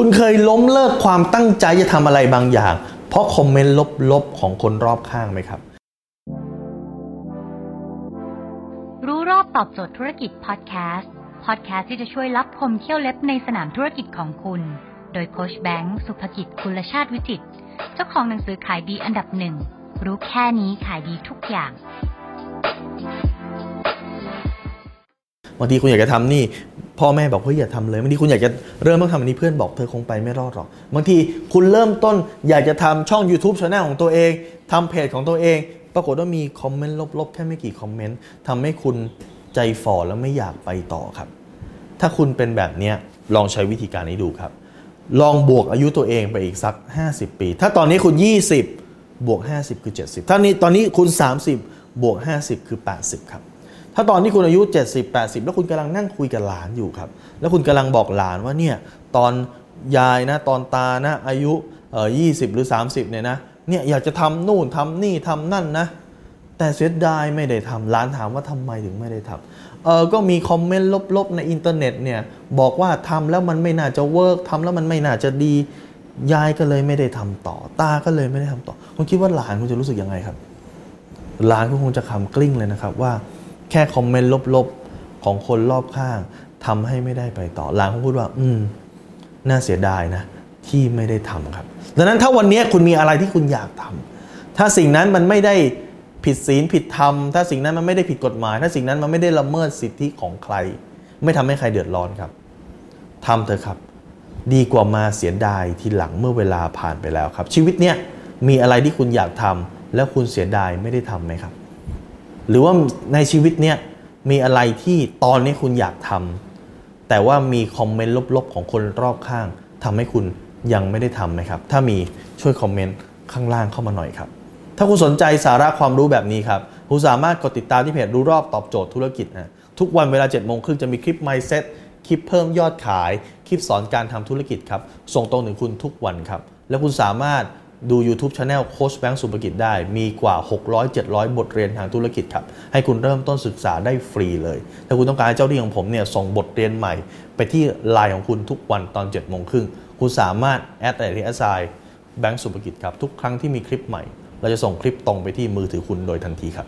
คุณเคยล้มเลิกความตั้งใจจะทำอะไรบางอย่าง เพราะคอมเมนต์ลบๆของคนรอบข้างไหมครับ รู้รอบตอบโจทย์ธุรกิจพอดแคสต์พอดแคสต์ที่จะช่วยรับพมเที่ยวเล็บในสนามธุรกิจของคุณ โดยโคชแบงค์สุภกิจคุณชาติวิจิตเจ้าของหนังสือขายดีอันดับหนึ่งรู้แค่นี้ขายดีทุกอย่างบางทีคุณอยากจะทำนี่ พ่อแม่บอกเฮ้ยอย่าทำเลยบางทีคุณอยากจะเริ่มต้องทำอันนี้เพื่อนบอกเธอคงไปไม่รอดหรอกบางทีคุณเริ่มต้นอยากจะทำช่อง YouTube ช anel ของตัวเองทำเพจของตัวเอง ปรากฏว่ามีคอมเมนต์ลบๆ แค่ไม่กี่คอมเมนต์ทำให้คุณใจฝ่อแล้วไม่อยากไปต่อครับ ถ้าคุณเป็นแบบนี้ลองใช้วิธีการนี้ดูครับ ลองบวกอายุตัวเองไปอีกสัก 50 ปี ถ้าตอนนี้คุณ 20 บวก 50 คือ 70 ถ้านี้ตอนนี้คุณ 30 บวก 50 คือ 80 ครับ ถ้าตอนที่คุณอายุ 70 80 แล้วคุณกำลังนั่งคุยกับหลานอยู่ครับ แล้วคุณกำลังบอกหลานว่าเนี่ยตอนยายนะตอนตานะอายุเอ่อ20หรือ 30เนี่ยนะเนี่ยอยากจะทำนู่นทำนี่ทำนั่นนะ แต่เสียดายไม่ได้ทำหลานถามว่าทำไมถึงไม่ได้ทำเออก็มีคอมเมนต์ลบๆในอินเทอร์เน็ตเนี่ยบอกว่าทำแล้วมันไม่น่าจะ work ทำแล้วมันไม่น่าจะดียายก็เลยไม่ได้ทำต่อ ตาก็เลยไม่ได้ทำต่อคุณคิดว่าหลานคุณจะรู้สึกยังไงครับ หลานก็คงจะขำกลิ้งเลยนะครับว่า แค่คอมเมนต์ลบๆ ของคนรอบข้างทำให้ไม่ได้ไปต่อหลานเขาพูดว่า อืม น่าเสียดายนะ ที่ไม่ได้ทำครับ ดังนั้นถ้าวันนี้คุณมีอะไรที่คุณอยากทำถ้าสิ่งนั้นมันไม่ได้ผิดศีลผิดธรรม ถ้าสิ่งนั้นมันไม่ได้ผิดกฎหมาย ถ้าสิ่งนั้นมันไม่ได้ละเมิดสิทธิของใคร ไม่ทำให้ใครเดือดร้อนครับทำเถอะครับ ดีกว่ามาเสียดายทีหลังเมื่อเวลาผ่านไปแล้วครับ ชีวิตเนี้ยมีอะไรที่คุณอยากทำแล้วคุณเสียดายไม่ได้ทำไหมครับ หรือว่าในชีวิตเนี้ยมีอะไรที่ตอนนี้คุณอยากทำแต่ว่ามีคอมเมนต์ลบๆของคนรอบข้างทำให้คุณยังไม่ได้ทำไหมครับ ถ้ามีช่วยคอมเมนต์ข้างล่างเข้ามาหน่อยครับ ถ้าคุณสนใจสาระความรู้แบบนี้ครับ คุณสามารถกดติดตามที่เพจรู้รอบตอบโจทย์ธุรกิจนะทุกวันเวลา7จ็ดโมงครึ่งจะมีคลิป Mindset คลิปเพิ่มยอดขาย คลิปสอนการทำธุรกิจครับ ส่งตรงถึงคุณทุกวันครับ และคุณสามารถ ดู YouTube Channel โค้ชแบงค์สุภกิจได้ มีกว่า 600-700 บทเรียนทางธุรกิจครับ ให้คุณเริ่มต้นศึกษาได้ฟรีเลย ถ้าคุณต้องการเจ้าหน้าที่ของผมเนี่ยส่งบทเรียนใหม่ ไปที่ไลน์ของคุณทุกวันตอน7โมงครึ่งคุณสามารถ add ID แอสไอแบงค์สุภกิจครับ ทุกครั้งที่มีคลิปใหม่ เราจะส่งคลิปตรงไปที่มือถือคุณโดยทันทีครับ